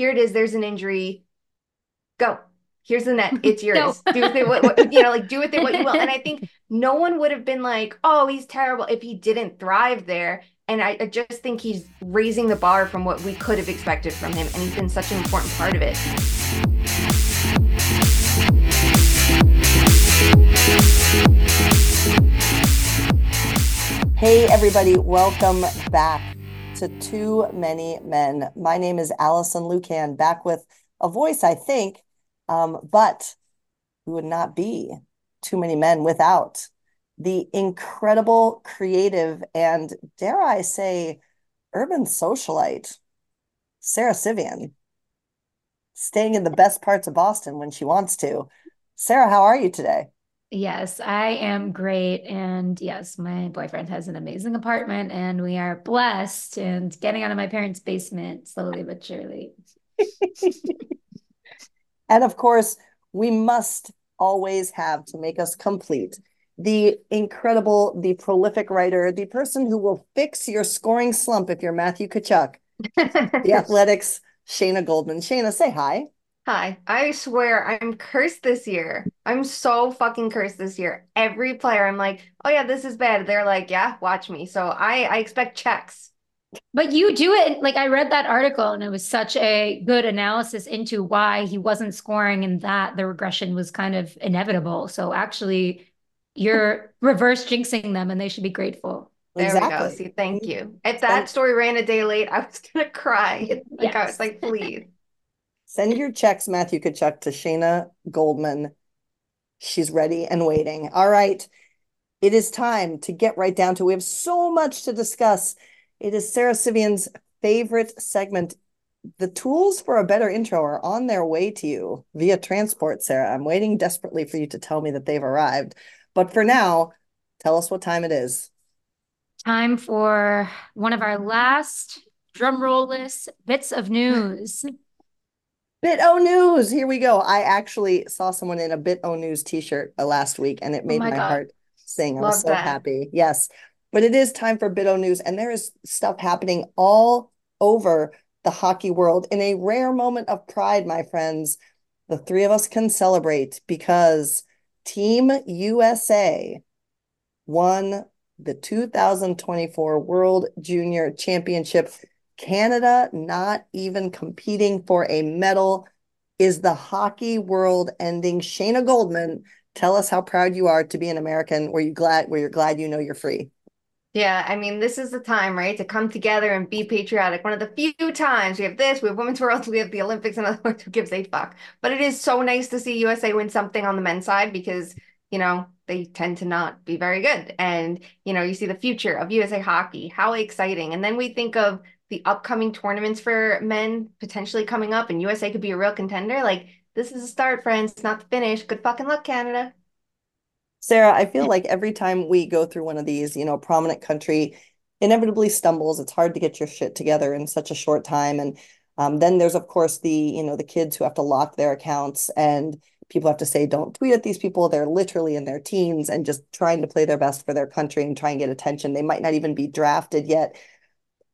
here it is, there's an injury. Go. Here's the net. It's yours. do with it what, what, you know, like do with it what you will. And I think no one would have been like, oh, he's terrible if he didn't thrive there. And I, I just think he's raising the bar from what we could have expected from him. And he's been such an important part of it. Hey, everybody, welcome back to Too Many Men. My name is Alison Lukan, back with a voice, I think, um, but we would not be Too Many Men without the incredible, creative, and dare I say, urban socialite, Sara Civian, staying in the best parts of Boston when she wants to. Sara, how are you today? Yes, I am great. And yes, my boyfriend has an amazing apartment and we are blessed and getting out of my parents' basement slowly but surely. and of course, we must always have to make us complete the incredible, the prolific writer, the person who will fix your scoring slump if you're Matthew Tkachuk, The Athletic's, Shayna Goldman. Shayna, say hi. Hi. I swear I'm cursed this year. I'm so fucking cursed this year. Every player, I'm like, oh yeah, this is bad. They're like, yeah, watch me. So I I expect checks. But you do it like I read that article and it was such a good analysis into why he wasn't scoring and that the regression was kind of inevitable. So actually you're reverse jinxing them and they should be grateful. There exactly. we go. See, thank you. If that story ran a day late, I was gonna cry. Like yes. I was like, please. Send your checks, Matthew Tkachuk, to Shayna Goldman. She's ready and waiting. All right. It is time to get right down to. We have so much to discuss. It is Sara Civian's favorite segment. The tools for a better intro are on their way to you via transport, Sara. I'm waiting desperately for you to tell me that they've arrived. But for now, tell us what time it is. Time for one of our last drum roll list bits of news. Bit O News. Here we go. I actually saw someone in a Bit O News t-shirt uh, last week and it oh made oh my, my heart sing. I Love was so that. happy. Yes. But it is time for Bit O News and there is stuff happening all over the hockey world in a rare moment of pride, my friends. The three of us can celebrate because Team USA won the 2024 World Junior Championship Canada not even competing for a medal. Is the hockey world ending? Shayna Goldman, tell us how proud you are to be an American. Were you glad? Where you're glad you know you're free? Yeah, I mean, this is the time, right, to come together and be patriotic. One of the few times we have this, we have Women's World, we have the Olympics, and other words, who gives a fuck? But it is so nice to see USA win something on the men's side because, you know, they tend to not be very good. And, you know, you see the future of USA hockey, how exciting. And then we think of the upcoming tournaments for men potentially coming up and USA could be a real contender, like this is a start, friends, not the finish. Good fucking luck, Canada. Sara, I feel like every time we go through one of these, you know, prominent country inevitably stumbles. It's hard to get your shit together in such a short time. And um, then there's, of course, the, you know, the kids who have to lock their accounts and people have to say, don't tweet at these people. They're literally in their teens and just trying to play their best for their country and try and get attention. They might not even be drafted yet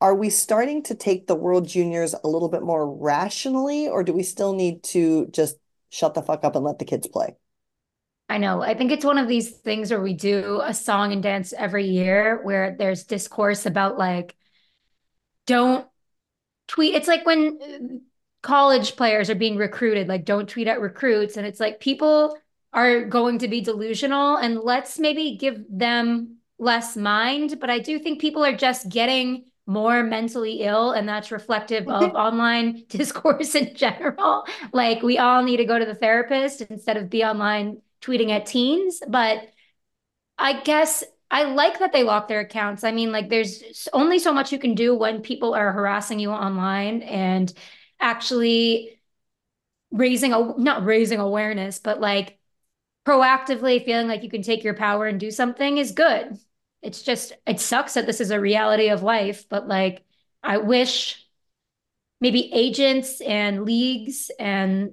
are we starting to take the World Juniors a little bit more rationally, or do we still need to just shut the fuck up and let the kids play? I know. I think it's one of these things where we do a song and dance every year where there's discourse about like, don't tweet. It's like when uh, college players are being recruited, like, don't tweet at recruits. And it's like people are going to be delusional and let's maybe give them less mind. But I do think people are just getting more mentally ill and that's reflective of online discourse in general. Like we all need to go to the therapist instead of be online tweeting at teens but i guess i like that they lock their accounts. I mean like there's only so much you can do when people are harassing you online and actually raising a not raising awareness but like proactively feeling like you can take your power and do something is good it's just it sucks that this is a reality of life but like i wish maybe agents and leagues and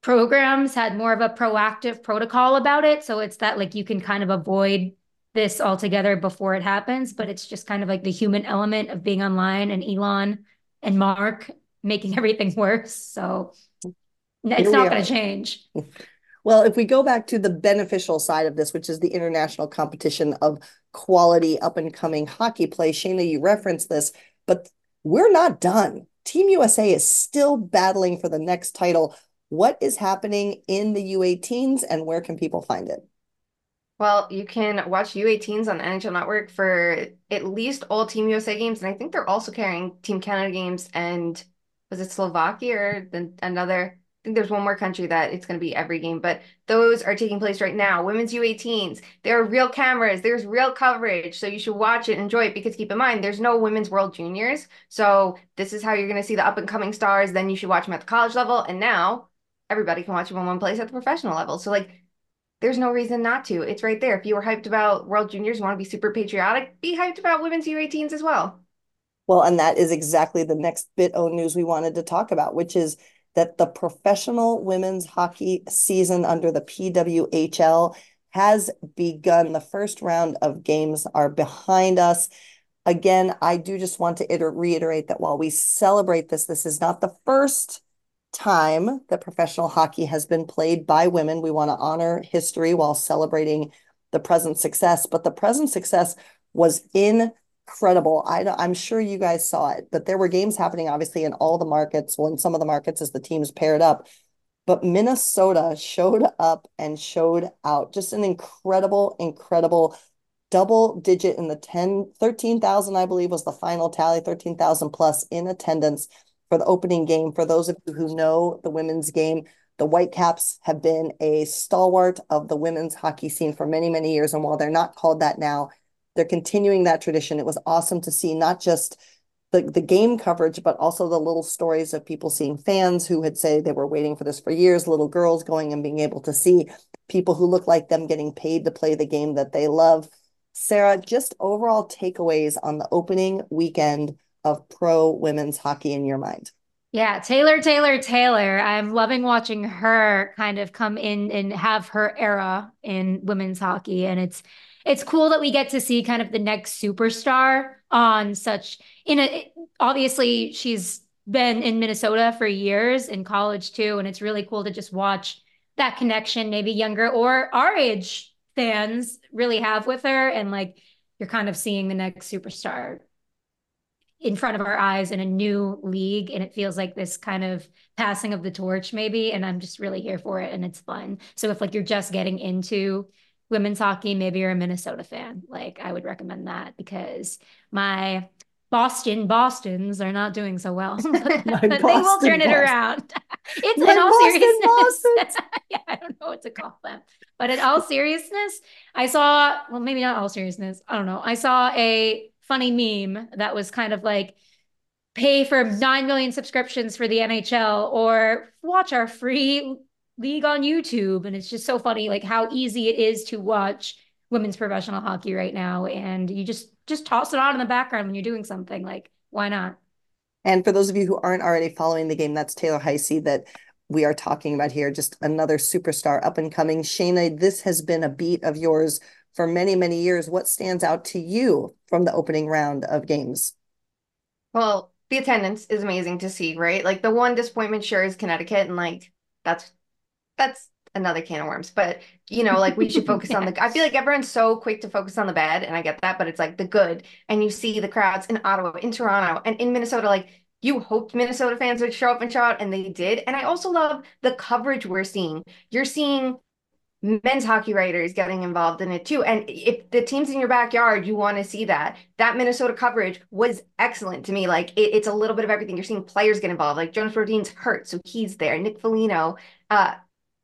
programs had more of a proactive protocol about it so it's that like you can kind of avoid this altogether before it happens but it's just kind of like the human element of being online and elon and mark making everything worse. So it's not going to change. Well, if we go back to the beneficial side of this, which is the international competition of quality up and coming hockey play, Shayna, you referenced this, but we're not done. Team USA is still battling for the next title. What is happening in the U18s and where can people find it? Well, you can watch U18s on NHL Network for at least all Team USA games. And I think they're also carrying Team Canada games and was it Slovakia or the, another? There's one more country that it's going to be every game, but those are taking place right now. Women's U18s, there are real cameras, there's real coverage. So you should watch it, enjoy it, because keep in mind, there's no Women's World Juniors. So this is how you're going to see the up and coming stars. Then you should watch them at the college level. And now everybody can watch them in one place at the professional level. So, like, there's no reason not to. It's right there. If you were hyped about World Juniors, want to be super patriotic, be hyped about women's U18s as well. Well, and that is exactly the next bit of news we wanted to talk about, which is that the professional women's hockey season under the PWHL has begun. The first round of games are behind us. Again, I do just want to reiterate that while we celebrate this, this is not the first time that professional hockey has been played by women. We want to honor history while celebrating the present success, but the present success was incredible. I, I'm sure you guys saw it, but there were games happening obviously in all the markets. Well, in some of the markets as the teams paired up, but Minnesota showed up and showed out. Just an incredible, incredible double digit in the 10, 13,000, I believe was the final tally, 13,000 plus in attendance for the opening game. For those of you who know the women's game, the Whitecaps have been a stalwart of the women's hockey scene for many, many years. And while they're not called that now, they're continuing that tradition. It was awesome to see not just the, the game coverage, but also the little stories of people seeing fans who had said they were waiting for this for years, little girls going and being able to see people who look like them getting paid to play the game that they love. Sara, just overall takeaways on the opening weekend of pro women's hockey in your mind? Yeah, Taylor, Taylor, Taylor. I'm loving watching her kind of come in and have her era in women's hockey. And it's it's cool that we get to see kind of the next superstar on such in a obviously she's been in Minnesota for years in college too. And it's really cool to just watch that connection, maybe younger or our age fans really have with her. And like you're kind of seeing the next superstar in front of our eyes in a new league and it feels like this kind of passing of the torch maybe and i'm just really here for it and it's fun so if like you're just getting into women's hockey maybe you're a minnesota fan like i would recommend that because my boston bostons are not doing so well but, they will turn it around. It's my in all boston, seriousness. Yeah i don't know what to call them. But in all seriousness i saw well maybe not all seriousness i don't know i saw a funny meme that was kind of like pay for 9 million subscriptions for the NHL or watch our free league on YouTube. And it's just so funny, like how easy it is to watch women's professional hockey right now. And you just, just toss it on in the background when you're doing something like, why not? And for those of you who aren't already following the game, that's Taylor Heise that we are talking about here. Just another superstar up and coming. Shayna, this has been a beat of yours for many, many years. What stands out to you from the opening round of games? Well, the attendance is amazing to see, right? Like the one disappointment sure is Connecticut, and like that's that's another can of worms. But you know, like we should focus on the I feel like everyone's so quick to focus on the bad, and I get that, but it's like the good. And you see the crowds in Ottawa, in Toronto, and in Minnesota, like you hoped Minnesota fans would show up and show out, and they did. And I also love the coverage we're seeing. You're seeing men's hockey writers getting involved in it too. And if the team's in your backyard, you want to see that. That Minnesota coverage was excellent to me. Like it, it's a little bit of everything. You're seeing players get involved. Like Jonas Brodin's hurt, so he's there. Nick Foligno, uh,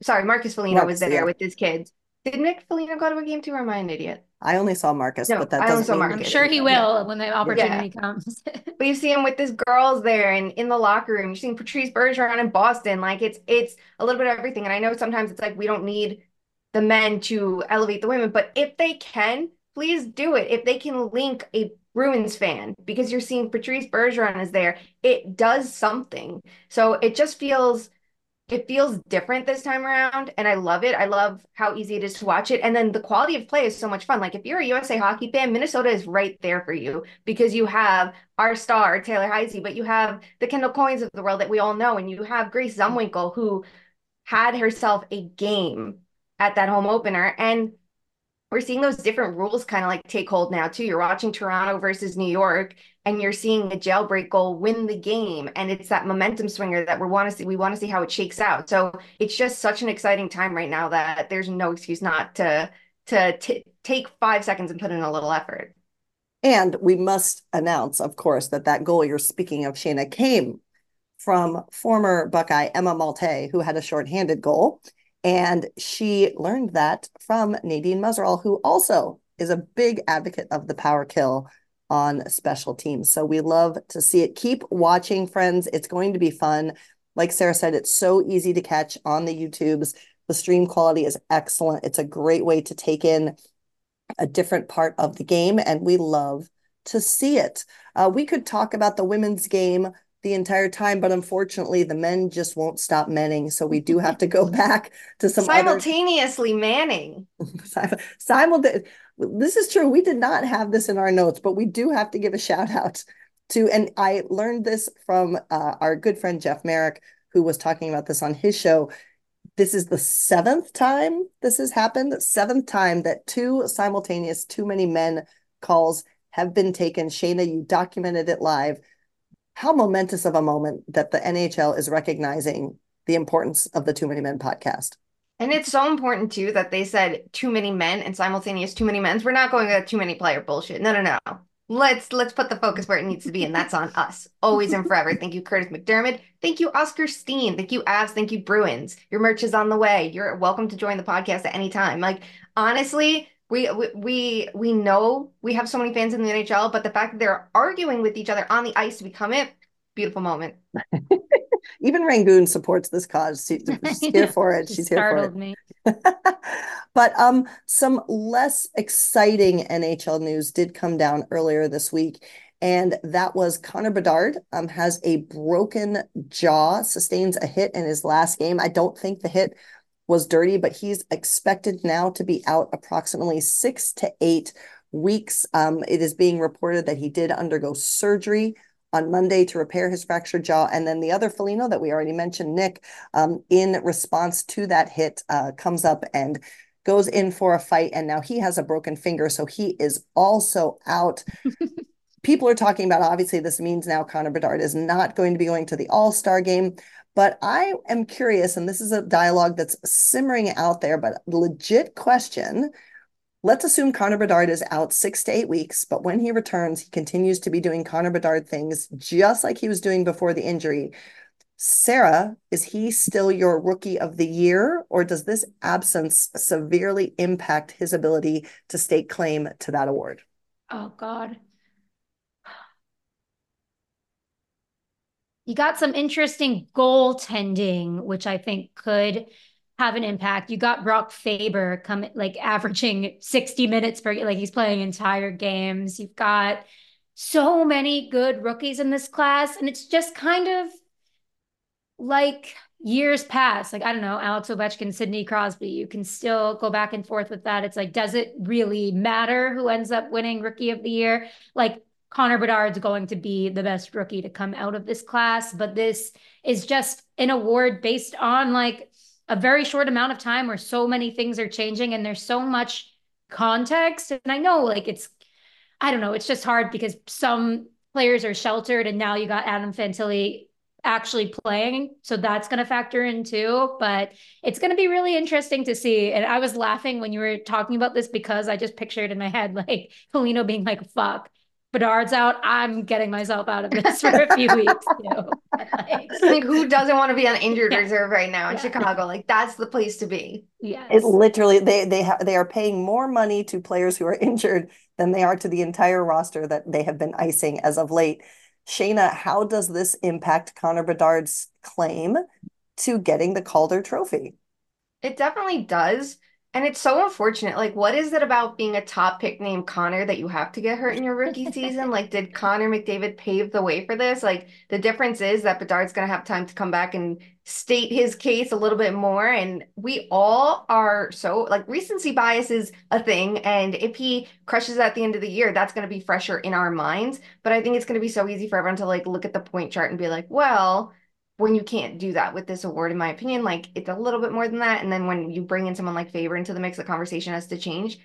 sorry, Marcus Foligno Marcus, was there yeah. with his kids. Did Nick Foligno go to a game too, or am I an idiot? I only saw Marcus, no, but that I only saw Marcus. I'm sure he will yeah. when the opportunity yeah. comes. but you see him with his girls there and in the locker room. You're seeing Patrice Bergeron in Boston. Like it's it's a little bit of everything. And I know sometimes it's like we don't need the men to elevate the women. But if they can, please do it. If they can link a Bruins fan, because you're seeing Patrice Bergeron is there, it does something. So it just feels it feels different this time around and I love it. I love how easy it is to watch it. And then the quality of play is so much fun. Like if you're a USA hockey fan, Minnesota is right there for you because you have our star, Taylor Heise but you have the Kendall Coynes of the world that we all know. And you have Grace Zumwinkle, who had herself a game at that home opener. And we're seeing those different rules kind of like take hold now too. You're watching Toronto versus New York and you're seeing a jailbreak goal win the game and it's that momentum swinger that we want to see we want to see how it shakes out. So it's just such an exciting time right now that there's no excuse not to to t- take 5 seconds and put in a little effort. And we must announce of course that that goal you're speaking of Shayna came from former Buckeye Emma Maltais who had a shorthanded goal and she learned that from Nadine Muzerall, who also is a big advocate of the power kill on special teams. So we love to see it. Keep watching, friends. It's going to be fun. Like Sarah said, it's so easy to catch on the YouTubes. The stream quality is excellent. It's a great way to take in a different part of the game, and we love to see it. Uh, we could talk about the women's game the entire time, but unfortunately, the men just won't stop manning. So we do have to go back to some simultaneously other... manning. Simultaneously, this is true. We did not have this in our notes, but we do have to give a shout out to, and I learned this from uh, our good friend Jeff Marek, who was talking about this on his show. This is the seventh time this has happened, seventh time that two simultaneous, too many men calls have been taken. Shayna, you documented it live how momentous of a moment that the NHL is recognizing the importance of the Too Many Men podcast. And it's so important too that they said too many men and simultaneous too many men's. We're not going to too many player bullshit. No, no, no. Let's let's put the focus where it needs to be, and that's on us, always and forever. Thank you, Curtis McDermott. Thank you, Oscar Steen. Thank you, Avs. Thank you, Bruins. Your merch is on the way. You're welcome to join the podcast at any time. Like honestly, we we we know we have so many fans in the NHL, but the fact that they're arguing with each other on the ice to become it, beautiful moment. Even Rangoon supports this cause. She, she's here for it. She's here for it. Me. but um, some less exciting NHL news did come down earlier this week, and that was Connor Bedard um, has a broken jaw, sustains a hit in his last game. I don't think the hit was dirty, but he's expected now to be out approximately six to eight weeks. Um, it is being reported that he did undergo surgery on Monday to repair his fractured jaw. And then the other Foligno that we already mentioned, Nick, um, in response to that hit, uh, comes up and goes in for a fight. And now he has a broken finger. So he is also out. People are talking about obviously this means now Connor Bedard is not going to be going to the All Star game. But I am curious, and this is a dialogue that's simmering out there, but legit question. Let's assume Connor Bedard is out six to eight weeks, but when he returns, he continues to be doing Connor Bedard things just like he was doing before the injury. Sara, is he still your rookie of the year, or does this absence severely impact his ability to stake claim to that award? Oh, God. You got some interesting goaltending, which I think could have an impact. You got Brock Faber coming like averaging 60 minutes per like he's playing entire games. You've got so many good rookies in this class and it's just kind of like years past like i don't know alex ovechkin sidney crosby you can still go back and forth with that it's like does it really matter who ends up winning rookie of the year like Connor Bedard's going to be the best rookie to come out of this class, but this is just an award based on like a very short amount of time where so many things are changing and there's so much context. And I know like it's, I don't know, it's just hard because some players are sheltered and now you got Adam Fantilli actually playing. So that's going to factor in too. But it's going to be really interesting to see. And I was laughing when you were talking about this because I just pictured in my head like Foligno being like, fuck, Bedard's out, I'm getting myself out of this for a few weeks too. Like, like, who doesn't want to be on injured yeah. reserve right now in yeah. Chicago? Like that's the place to be. Yeah. It literally they they have they are paying more money to players who are injured than they are to the entire roster that they have been icing as of late. Shayna, how does this impact Connor Bedard's claim to getting the Calder trophy? It definitely does. And it's so unfortunate. Like, what is it about being a top pick named Connor that you have to get hurt in your rookie season? Like, did Connor McDavid pave the way for this? Like, the difference is that Bedard's going to have time to come back and state his case a little bit more. And we all are so, like, recency bias is a thing. And if he crushes at the end of the year, that's going to be fresher in our minds. But I think it's going to be so easy for everyone to, like, look at the point chart and be like, well, when you can't do that with this award, in my opinion, like it's a little bit more than that. And then when you bring in someone like Faber into the mix, the conversation has to change.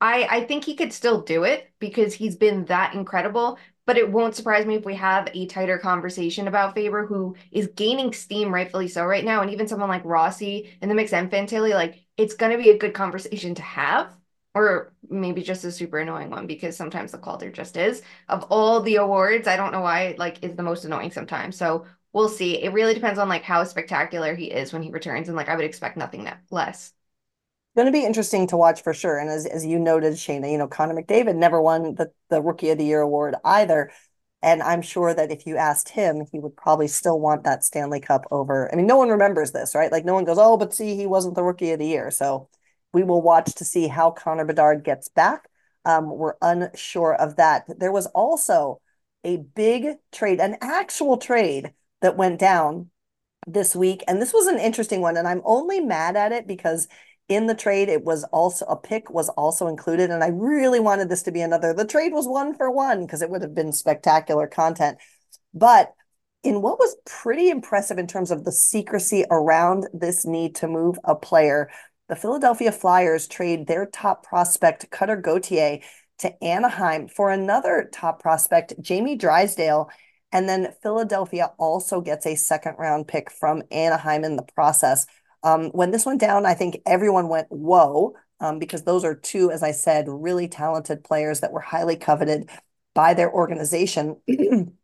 I I think he could still do it because he's been that incredible. But it won't surprise me if we have a tighter conversation about Faber, who is gaining steam, rightfully so, right now. And even someone like Rossi in the mix and Fantilli, like it's going to be a good conversation to have or maybe just a super annoying one because sometimes the Calder just is. Of all the awards, I don't know why like is the most annoying sometimes. So we'll see. It really depends on like how spectacular he is when he returns, and like I would expect nothing less. Going to be interesting to watch for sure. And as, as you noted, Shayna, you know, Connor McDavid never won the, the Rookie of the Year award either. And I'm sure that if you asked him, he would probably still want that Stanley Cup over. I mean, no one remembers this, right? Like, no one goes, oh, but see, he wasn't the Rookie of the Year. So we will watch to see how Connor Bedard gets back. Um, we're unsure of that. There was also a big trade, an actual trade that went down this week. And this was an interesting one. And I'm only mad at it because in the trade, it was also a pick was also included. And I really wanted this to be another. The trade was one for one because it would have been spectacular content. But in what was pretty impressive in terms of the secrecy around this need to move a player, the Philadelphia Flyers trade their top prospect, Cutter Gauthier, to Anaheim for another top prospect, Jamie Drysdale. And then Philadelphia also gets a second round pick from Anaheim in the process. Um, when this went down, I think everyone went, whoa, um, because those are two, as I said, really talented players that were highly coveted by their organization.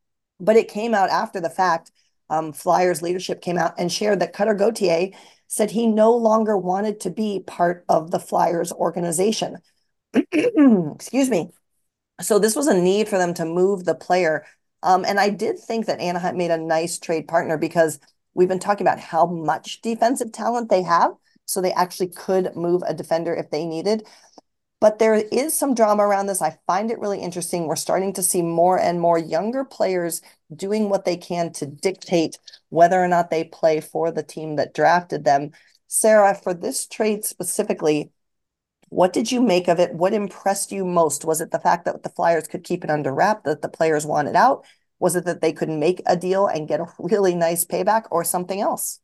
but it came out after the fact. Um, Flyers leadership came out and shared that Cutter Gauthier said he no longer wanted to be part of the Flyers organization. Excuse me. So this was a need for them to move the player um, and I did think that Anaheim made a nice trade partner because we've been talking about how much defensive talent they have. So they actually could move a defender if they needed. But there is some drama around this. I find it really interesting. We're starting to see more and more younger players doing what they can to dictate whether or not they play for the team that drafted them. Sara, for this trade specifically, what did you make of it? What impressed you most? Was it the fact that the Flyers could keep it under wrap, that the players wanted out? Was it that they could make a deal and get a really nice payback or something else?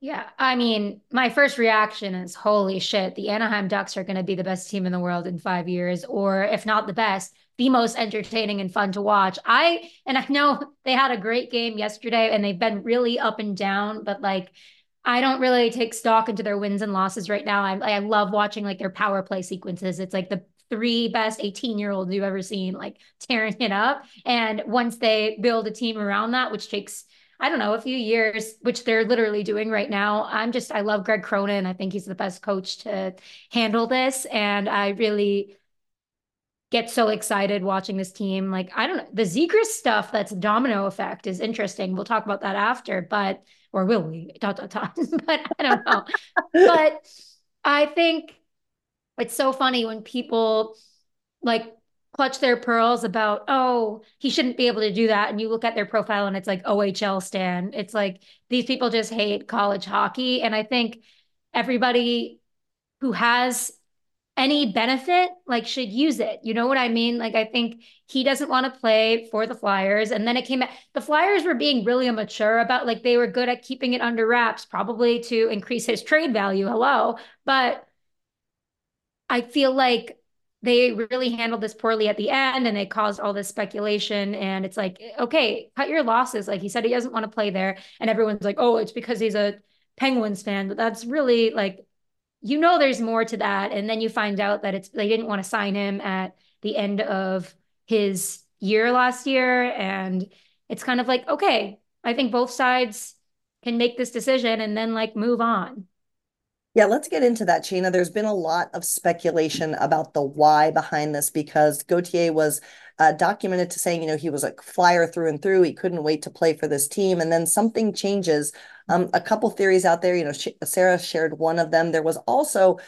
Yeah, I mean, my first reaction is holy shit, the Anaheim Ducks are going to be the best team in the world in 5 years or if not the best, the most entertaining and fun to watch. I and I know they had a great game yesterday and they've been really up and down, but like I don't really take stock into their wins and losses right now. I, I love watching like their power play sequences. It's like the three best 18 year olds you've ever seen, like tearing it up. And once they build a team around that, which takes, I don't know, a few years, which they're literally doing right now. I'm just, I love Greg Cronin. I think he's the best coach to handle this. And I really get so excited watching this team. Like, I don't know, the Zegras stuff that's domino effect is interesting. We'll talk about that after, but or will we? Dot dot dot. but I don't know. but I think it's so funny when people like clutch their pearls about, oh, he shouldn't be able to do that. And you look at their profile and it's like OHL stand. It's like these people just hate college hockey. And I think everybody who has any benefit like should use it. You know what i mean? Like i think he doesn't want to play for the flyers and then it came out the flyers were being really immature about like they were good at keeping it under wraps probably to increase his trade value hello but i feel like they really handled this poorly at the end and they caused all this speculation and it's like okay cut your losses. Like he said he doesn't want to play there and everyone's like oh it's because he's a penguins fan but that's really like you know there's more to that. And then you find out that it's they didn't want to sign him at the end of his year last year. And it's kind of like okay i think both sides can make this decision and then like move on. Yeah, let's get into that, Shayna. There's been a lot of speculation about the why behind this because Gauthier was uh, documented to saying, you know, he was a flyer through and through. He couldn't wait to play for this team. And then something changes. Um, a couple theories out there, you know, Sara shared one of them. There was also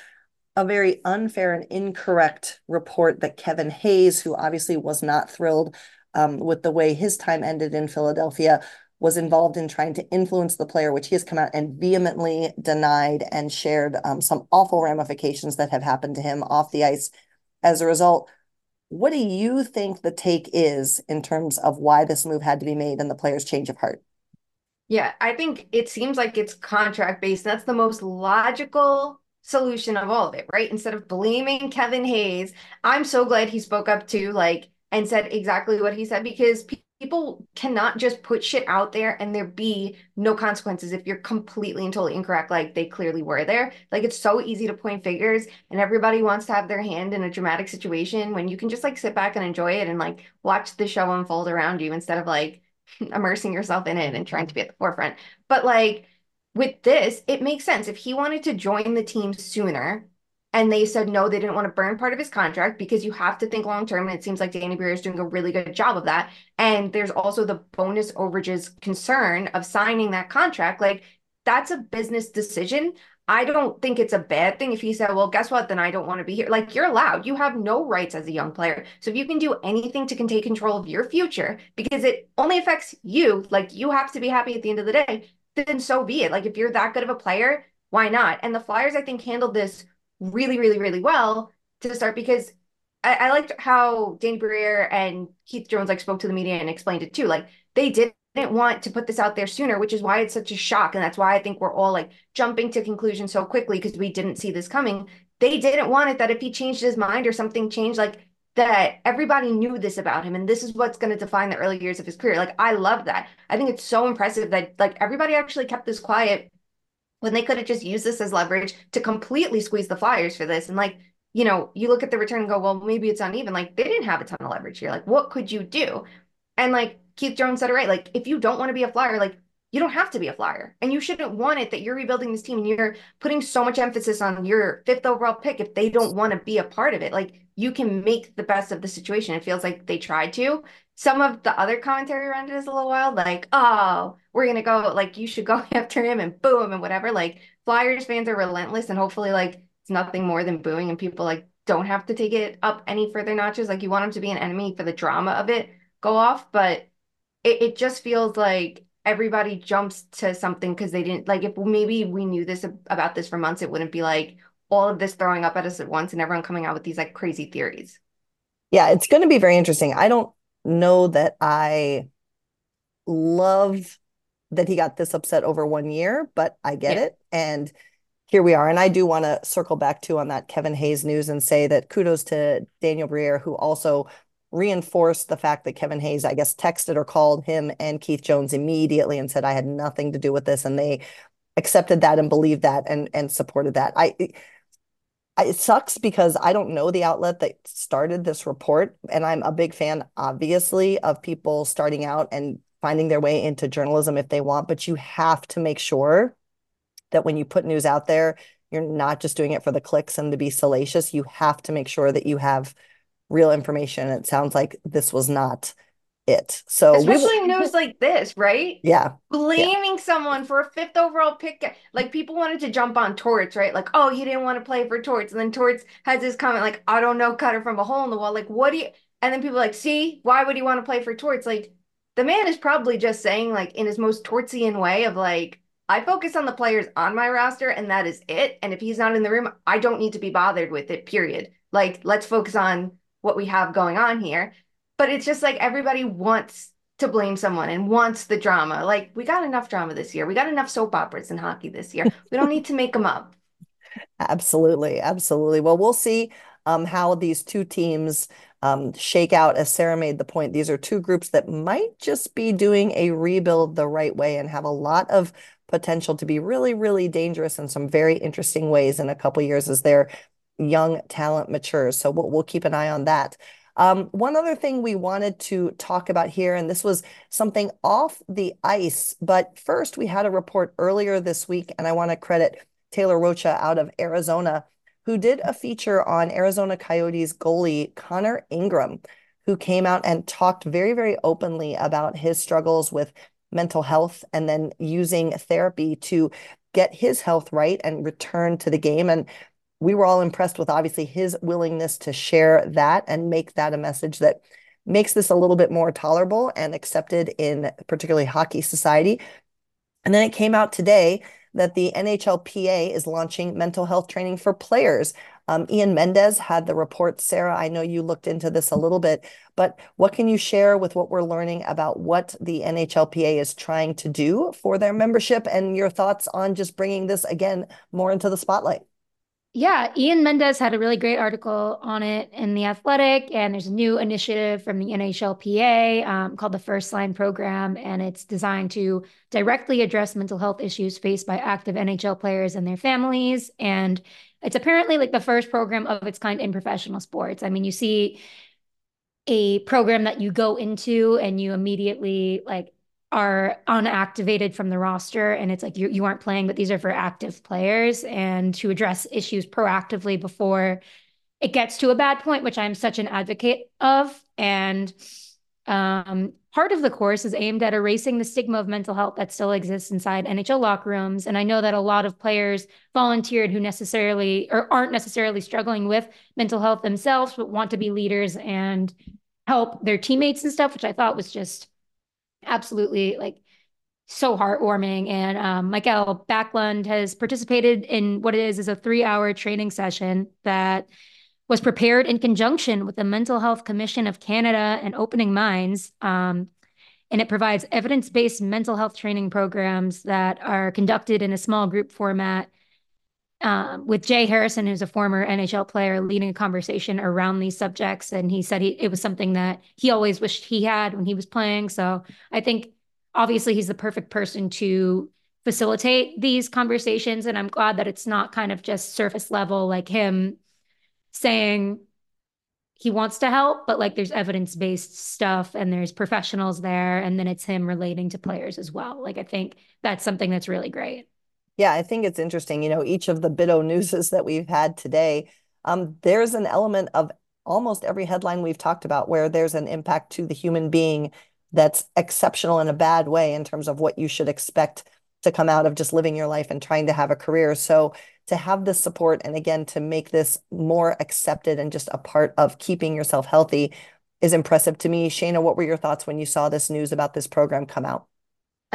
a very unfair and incorrect report that Kevin Hayes, who obviously was not thrilled um, with the way his time ended in Philadelphia, was involved in trying to influence the player, which he has come out and vehemently denied and shared um, some awful ramifications that have happened to him off the ice as a result. What do you think the take is in terms of why this move had to be made and the player's change of heart? Yeah, I think it seems like it's contract based. That's the most logical solution of all of it, right? Instead of blaming Kevin Hayes, I'm so glad he spoke up too, like, and said exactly what he said because people cannot just put shit out there and there be no consequences if you're completely and totally incorrect like they clearly were there like it's so easy to point fingers and everybody wants to have their hand in a dramatic situation when you can just like sit back and enjoy it and like watch the show unfold around you instead of like immersing yourself in it and trying to be at the forefront but like with this, it makes sense. If he wanted to join the team sooner and they said no, they didn't want to burn part of his contract because you have to think long term. And it seems like Danny Briere is doing a really good job of that. And there's also the bonus overages concern of signing that contract. Like that's a business decision. I don't think it's a bad thing if he said, well, guess what? Then I don't want to be here. Like you're allowed. You have no rights as a young player. So if you can do anything to can take control of your future because it only affects you, like you have to be happy at the end of the day, then so be it. Like if you're that good of a player, why not? And the Flyers, I think, handled this really, really, really well to start because I, I liked how Dane Briere and Keith Jones like spoke to the media and explained it too. Like they didn't want to put this out there sooner, which is why it's such a shock. And that's why I think we're all like jumping to conclusions so quickly because we didn't see this coming. They didn't want it that if he changed his mind or something changed, like that everybody knew this about him and this is what's going to define the early years of his career like i love that i think it's so impressive that like everybody actually kept this quiet when they could have just used this as leverage to completely squeeze the flyers for this. And like you know you look at the return and go well maybe it's uneven. Like they didn't have a ton of leverage here. Like what could you do? And like keith jones said it right. Like if you don't want to be a flyer like you don't have to be a flyer. And you shouldn't want it that you're rebuilding this team and you're putting so much emphasis on your fifth overall pick if they don't want to be a part of it. Like you can make the best of the situation. It feels like they tried to. Some of the other commentary around it is a little wild, like, oh, we're gonna go, like, you should go after him and boo him and whatever. Like, Flyers fans are relentless, and hopefully, like, it's nothing more than booing, and people like don't have to take it up any further notches. Like, you want him to be an enemy for the drama of it, go off, but it, it just feels like everybody jumps to something because they didn't like if maybe we knew this about this for months, it wouldn't be like, all of this throwing up at us at once and everyone coming out with these like crazy theories. Yeah, it's going to be very interesting. I don't know that I love that he got this upset over one year, but I get yeah. it. And here we are. And I do want to circle back to on that Kevin Hayes news and say that kudos to Daniel Briere, who also reinforced the fact that Kevin Hayes, I guess, texted or called him and Keith Jones immediately and said, I had nothing to do with this. And they accepted that and believed that and and supported that. I it sucks because I don't know the outlet that started this report. And I'm a big fan, obviously, of people starting out and finding their way into journalism if they want. But you have to make sure that when you put news out there, you're not just doing it for the clicks and to be salacious. You have to make sure that you have real information. It sounds like this was not it. So especially we, news like this, right? Yeah. Blaming yeah. someone for a fifth overall pick. Like people wanted to jump on Torts, right? Like, oh, he didn't want to play for Torts. And then Torts has this comment like, I don't know, cutter from a hole in the wall. Like, what do you and then people like, see, why would he want to play for Torts? Like the man is probably just saying, like, in his most Tortsian way of like, I focus on the players on my roster and that is it. And if he's not in the room, I don't need to be bothered with it, period. Like, let's focus on what we have going on here but it's just like everybody wants to blame someone and wants the drama. Like we got enough drama this year. We got enough soap operas in hockey this year. We don't need to make them up. Absolutely, absolutely. Well, we'll see um, how these two teams um, shake out. As Sara made the point, these are two groups that might just be doing a rebuild the right way and have a lot of potential to be really, really dangerous in some very interesting ways in a couple years as their young talent matures. So we'll, we'll keep an eye on that. Um, one other thing we wanted to talk about here, and this was something off the ice, but first we had a report earlier this week, and I want to credit Taylor Rocha out of Arizona, who did a feature on Arizona Coyotes goalie Connor Ingram, who came out and talked very, very openly about his struggles with mental health and then using therapy to get his health right and return to the game. And we were all impressed with obviously his willingness to share that and make that a message that makes this a little bit more tolerable and accepted in particularly hockey society. And then it came out today that the NHLPA is launching mental health training for players. Um, Ian Mendes had the report. Sara, I know you looked into this a little bit, but what can you share with what we're learning about what the NHLPA is trying to do for their membership and your thoughts on just bringing this again more into the spotlight? Yeah, Ian Mendes had a really great article on it in The Athletic, and there's a new initiative from the NHLPA um, called the First Line Program, and it's designed to directly address mental health issues faced by active NHL players and their families. And it's apparently like the first program of its kind in professional sports. I mean, you see a program that you go into and you immediately like are unactivated from the roster and it's like you, you aren't playing but these are for active players and to address issues proactively before it gets to a bad point which i'm such an advocate of. And um, part of the course is aimed at erasing the stigma of mental health that still exists inside nhl locker rooms. And i know that a lot of players volunteered who necessarily or aren't necessarily struggling with mental health themselves but want to be leaders and help their teammates and stuff which i thought was just absolutely like so heartwarming. And um, Mikael Backlund has participated in what it is is a three hour training session that was prepared in conjunction with the Mental Health Commission of Canada and Opening Minds. Um, and it provides evidence based mental health training programs that are conducted in a small group format. Um, with Jay Harrison, who's a former NHL player, leading a conversation around these subjects. And he said he, it was something that he always wished he had when he was playing. So I think obviously he's the perfect person to facilitate these conversations. And I'm glad that it's not kind of just surface level, like him saying he wants to help, but like there's evidence based stuff and there's professionals there. And then it's him relating to players as well. Like I think that's something that's really great. Yeah, I think it's interesting. You know, each of the Bit O newses that we've had today, um, there's an element of almost every headline we've talked about where there's an impact to the human being that's exceptional in a bad way in terms of what you should expect to come out of just living your life and trying to have a career. So to have this support and again to make this more accepted and just a part of keeping yourself healthy is impressive to me. Shayna, what were your thoughts when you saw this news about this program come out?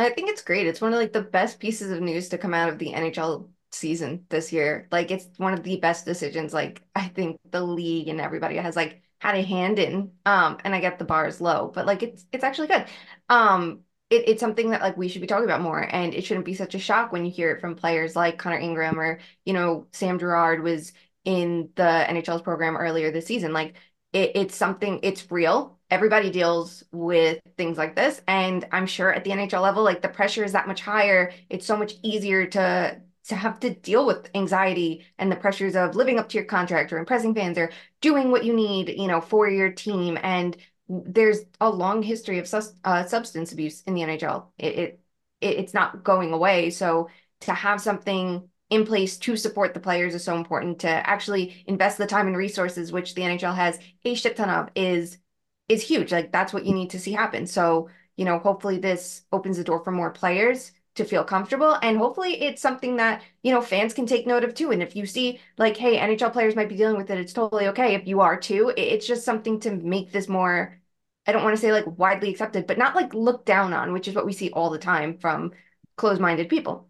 I think it's great. It's one of like the best pieces of news to come out of the NHL season this year. Like it's one of the best decisions like I think the league and everybody has like had a hand in. Um and I get the bar is low, but like it's it's actually good. Um it, it's something that like we should be talking about more and it shouldn't be such a shock when you hear it from players like Connor Ingram or you know Sam Girard was in the NHL's program earlier this season. Like it, it's something it's real everybody deals with things like this. And i'm sure at the nhl level like the pressure is that much higher. It's so much easier to to have to deal with anxiety and the pressures of living up to your contract or impressing fans or doing what you need you know for your team. And there's a long history of sus- uh, substance abuse in the nhl it, it, it it's not going away. So to have something in place to support the players is so important. To actually invest the time and resources which the nhl has a shit ton of is is huge. Like that's what you need to see happen. So, you know, hopefully this opens the door for more players to feel comfortable and hopefully it's something that, you know, fans can take note of too. And if you see like, hey, NHL players might be dealing with it, it's totally okay if you are too. It's just something to make this more I don't want to say like widely accepted, but not like looked down on, which is what we see all the time from closed-minded people.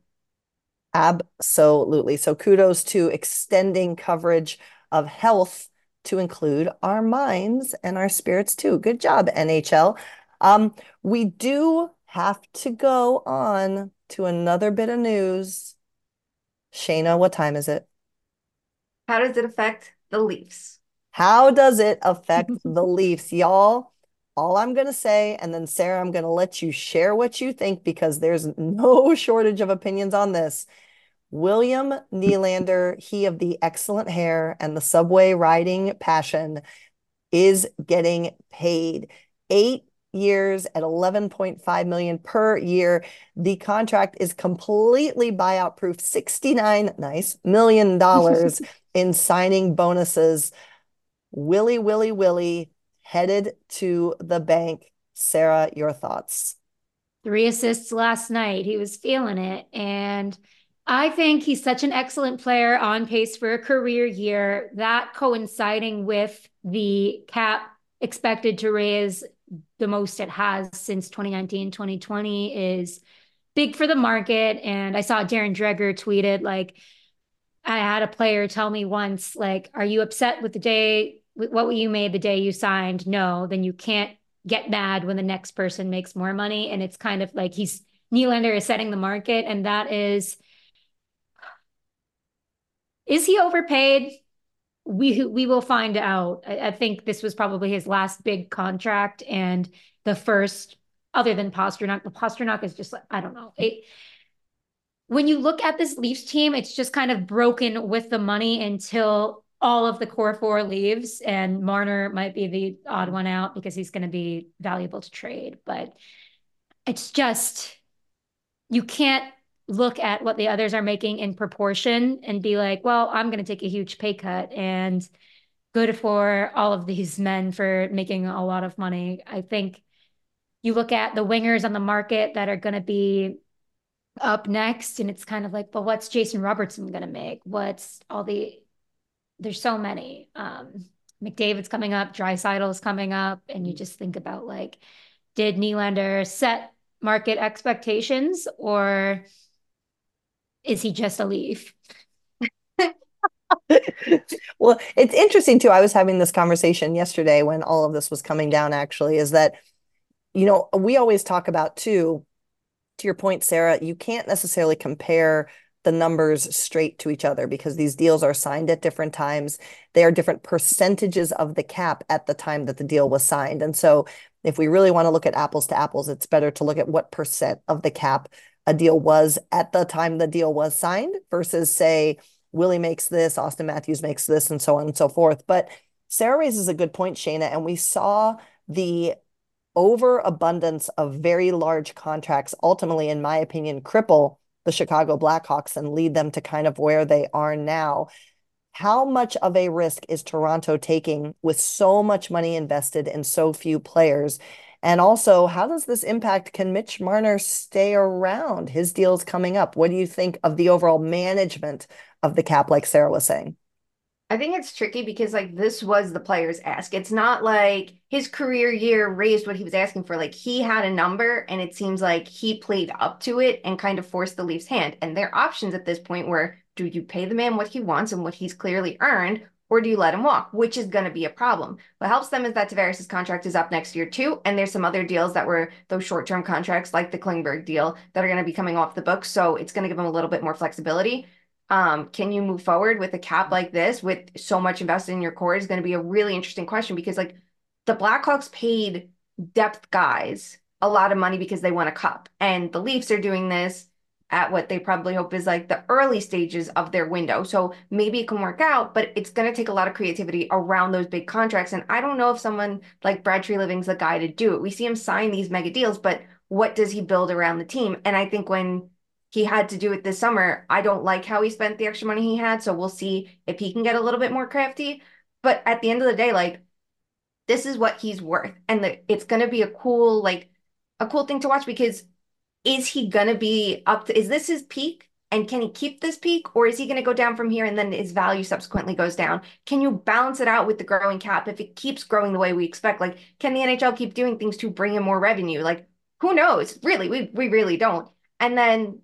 Absolutely. So kudos to extending coverage of health to include our minds and our spirits too. Good job, NHL. Um, we do have to go on to another bit of news. Shayna, what time is it? How does it affect the Leafs? How does it affect the Leafs, y'all? All I'm going to say, and then Sara, I'm going to let you share what you think because there's no shortage of opinions on this. William Nylander, he of the excellent hair and the subway riding passion, is getting paid eight years at 11.5 million per year. The contract is completely buyout proof, 69 nice million dollars in signing bonuses. Willy Willy Willy headed to the bank. Sara, your thoughts? Three assists last night. He was feeling it. And I think he's such an excellent player on pace for a career year. That coinciding with the cap expected to raise the most it has since 2019, 2020 is big for the market. And I saw Darren Dreger tweeted, like, I had a player tell me once, like, are you upset with the day, what you made the day you signed? No, then you can't get mad when the next person makes more money. And it's kind of like he's, Nylander is setting the market. And that is, is he overpaid? We we will find out. I, I think this was probably his last big contract and the first, other than Pastrnak. The Pastrnak is just like I don't know. It, when you look at this Leafs team, it's just kind of broken with the money until all of the core four leaves, and Marner might be the odd one out because he's going to be valuable to trade. But it's just you can't look at what the others are making in proportion and be like, well, I'm going to take a huge pay cut and good for all of these men for making a lot of money. I think you look at the wingers on the market that are going to be up next and it's kind of like, but what's Jason Robertson going to make? What's all the there's so many. Um McDavid's coming up, Draisaitl's coming up and you just think about like did Nylander set market expectations or is he just a leaf? well, it's interesting too. I was having this conversation yesterday when all of this was coming down, actually, is that, you know, we always talk about too, to your point, Sara, you can't necessarily compare the numbers straight to each other because these deals are signed at different times. They are different percentages of the cap at the time that the deal was signed. And so if we really want to look at apples to apples, it's better to look at what percent of the cap a deal was at the time the deal was signed versus say Willie makes this, Auston Matthews makes this, and so on and so forth. But Sara raises a good point, Shayna, and we saw the overabundance of very large contracts ultimately, in my opinion, cripple the Chicago Blackhawks and lead them to kind of where they are now. How much of a risk is Toronto taking with so much money invested in so few players? And also, how does this impact? Can Mitch Marner stay around? His deal's coming up. What do you think of the overall management of the cap, like Sara was saying? I think it's tricky because like this was the player's ask. It's not like his career year raised what he was asking for. Like he had a number and it seems like he played up to it and kind of forced the Leafs hand. And their options at this point were do you pay the man what he wants and what he's clearly earned, or do you let him walk, which is going to be a problem. What helps them is that Tavares' contract is up next year too, and there's some other deals that were those short-term contracts, like the Klingberg deal, that are going to be coming off the books. So it's going to give them a little bit more flexibility. Um, can you move forward with a cap like this with so much invested in your core is going to be a really interesting question because like the Blackhawks paid depth guys a lot of money because they won a cup, and the Leafs are doing this at what they probably hope is like the early stages of their window. So maybe it can work out, but it's going to take a lot of creativity around those big contracts. And I don't know if someone like Brad Treliving's the guy to do it. We see him sign these mega deals, but what does he build around the team? And I think when he had to do it this summer, I don't like how he spent the extra money he had. So we'll see if he can get a little bit more crafty. But at the end of the day, like this is what he's worth. And the, it's going to be a cool, like a cool thing to watch because is he gonna be up to is this his peak? And can he keep this peak or is he going to go down from here and then his value subsequently goes down? Can you balance it out with the growing cap? If it keeps growing the way we expect like can the nhl keep doing things to bring in more revenue? Like who knows? Really we, we really don't. And then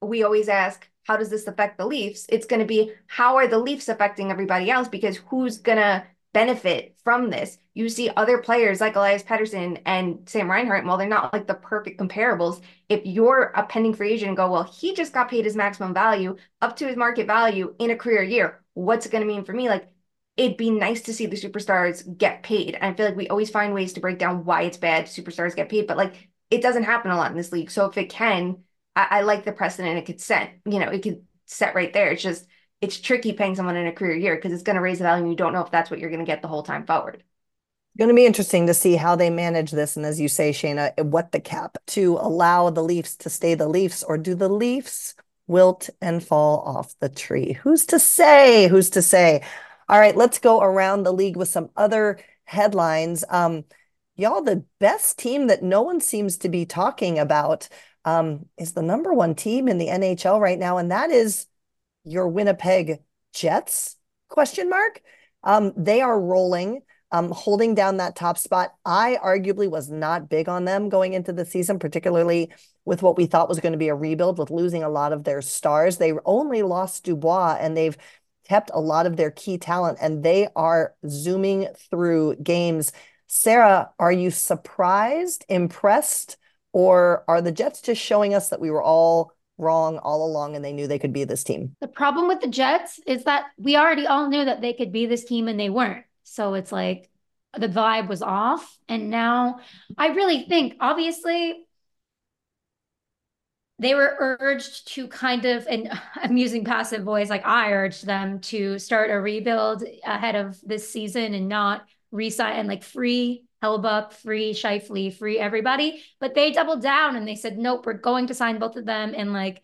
we always ask how does this affect the leafs? It's going to be how are the leafs affecting everybody else? Because who's going to benefit from this. You see other players like Elias Pettersson and Sam Reinhart, while they're not like the perfect comparables, if you're a pending free agent and go, well, he just got paid his maximum value up to his market value in a career year, what's it going to mean for me? Like, it'd be nice to see the superstars get paid. And I feel like we always find ways to break down why it's bad superstars get paid, but like it doesn't happen a lot in this league. So if it can, I, I like the precedent it could set. You know, it could set right there. It's just it's tricky paying someone in a career year because it's going to raise the value and you don't know if that's what you're going to get the whole time forward. Going to be interesting to see how they manage this. And as you say, Shayna, what the cap to allow the Leafs to stay the Leafs or do the Leafs wilt and fall off the tree? Who's to say? Who's to say? All right, let's go around the league with some other headlines. Um, y'all, the best team that no one seems to be talking about um, is the number one team in the NHL right now, and that is your Winnipeg Jets? Question mark. Um, they are rolling, um, holding down that top spot. I arguably was not big on them going into the season, particularly with what we thought was going to be a rebuild, with losing a lot of their stars. They only lost Dubois, and they've kept a lot of their key talent, and they are zooming through games. Sara, are you surprised, impressed? Or are the Jets just showing us that we were all wrong all along and they knew they could be this team? The problem with the Jets is that we already all knew that they could be this team and they weren't. So it's like the vibe was off. And now I really think, obviously, they were urged to kind of, and I'm using passive voice, like I urged them to start a rebuild ahead of this season and not resign and like free Hellebuyck, free Scheifele, free everybody. But they doubled down and they said, nope, we're going to sign both of them. And like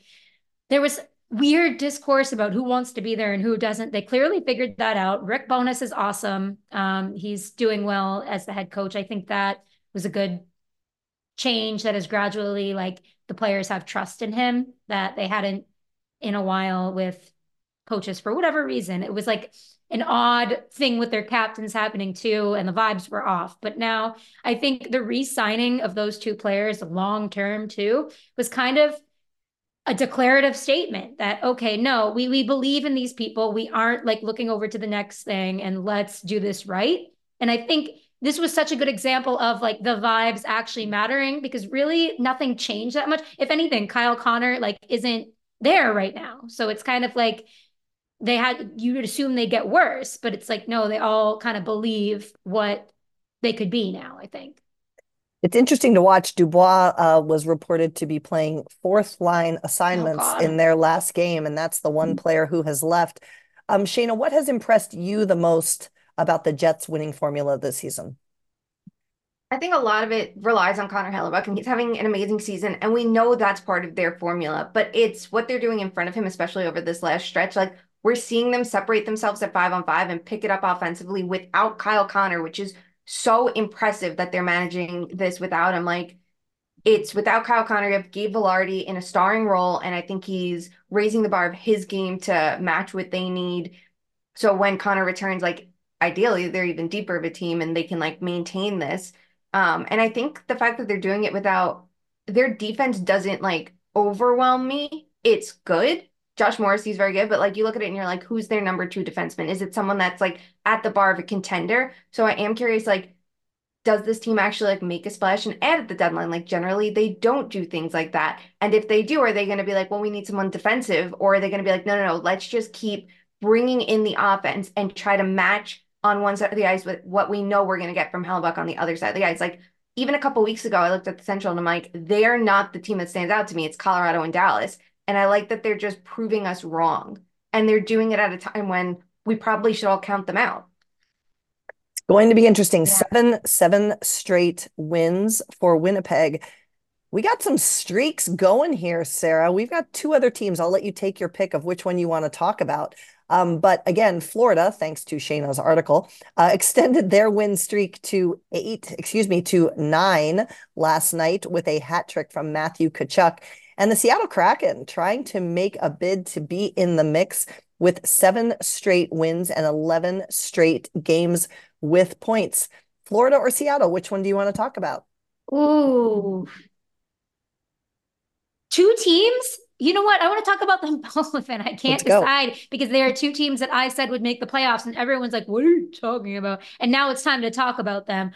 there was weird discourse about who wants to be there and who doesn't. They clearly figured that out. Rick Bowness is awesome. Um, he's doing well as the head coach. I think that was a good change that is gradually like the players have trust in him that they hadn't in a while with coaches for whatever reason. It was like an odd thing with their captains happening too, and the vibes were off. But now I think the re signing of those two players long term too was kind of a declarative statement that okay no we we believe in these people. We aren't like looking over to the next thing and let's do this right. And i think this was such a good example of like the vibes actually mattering because really nothing changed that much. If anything kyle connor like isn't there right now. So it's kind of like they had you would assume they get worse, but it's like no, they all kind of believe what they could be now. I think it's interesting to watch. Dubois uh, was reported to be playing fourth line assignments oh, in their last game, and that's the one mm-hmm. player who has left. Um, Shayna, what has impressed you the most about the Jets' winning formula this season? I think a lot of it relies on Connor Hellebuyck, and he's having an amazing season. And we know that's part of their formula, but it's what they're doing in front of him, especially over this last stretch. Like we're seeing them separate themselves at five on five and pick it up offensively without Kyle Connor, which is so impressive that they're managing this without him. Like it's without Kyle Connor, you have Gabe Vilardi in a starring role, and I think he's raising the bar of his game to match what they need. So when Connor returns, like ideally they're even deeper of a team and they can like maintain this. Um, and I think the fact that they're doing it without their defense doesn't like overwhelm me. It's good Josh Morrissey's very good, but like you look at it and you're like, who's their number two defenseman? Is it someone that's like at the bar of a contender? So I am curious, like, does this team actually like make a splash and add at the deadline? Like generally they don't do things like that. And if they do, are they going to be like, well, we need someone defensive, or are they going to be like, no, no, no, let's just keep bringing in the offense and try to match on one side of the ice with what we know we're going to get from Hellebuyck on the other side of the ice. Like even a couple weeks ago, I looked at the Central and I'm like, they're not the team that stands out to me. It's Colorado and Dallas. And I like that they're just proving us wrong. And they're doing it at a time when we probably should all count them out. Going to be interesting. Yeah. Seven, seven straight wins for Winnipeg. We got some streaks going here, Sara. We've got two other teams. I'll let you take your pick of which one you want to talk about. Um, but again, Florida, thanks to Shayna's article, uh, extended their win streak to eight, excuse me, to nine last night with a hat trick from Matthew Tkachuk. And the Seattle Kraken trying to make a bid to be in the mix with seven straight wins and 11 straight games with points. Florida or Seattle, which one do you want to talk about? Ooh. Two teams? You know what? I want to talk about them both, and I can't decide because there are two teams that I said would make the playoffs, and everyone's like, What are you talking about? And now it's time to talk about them.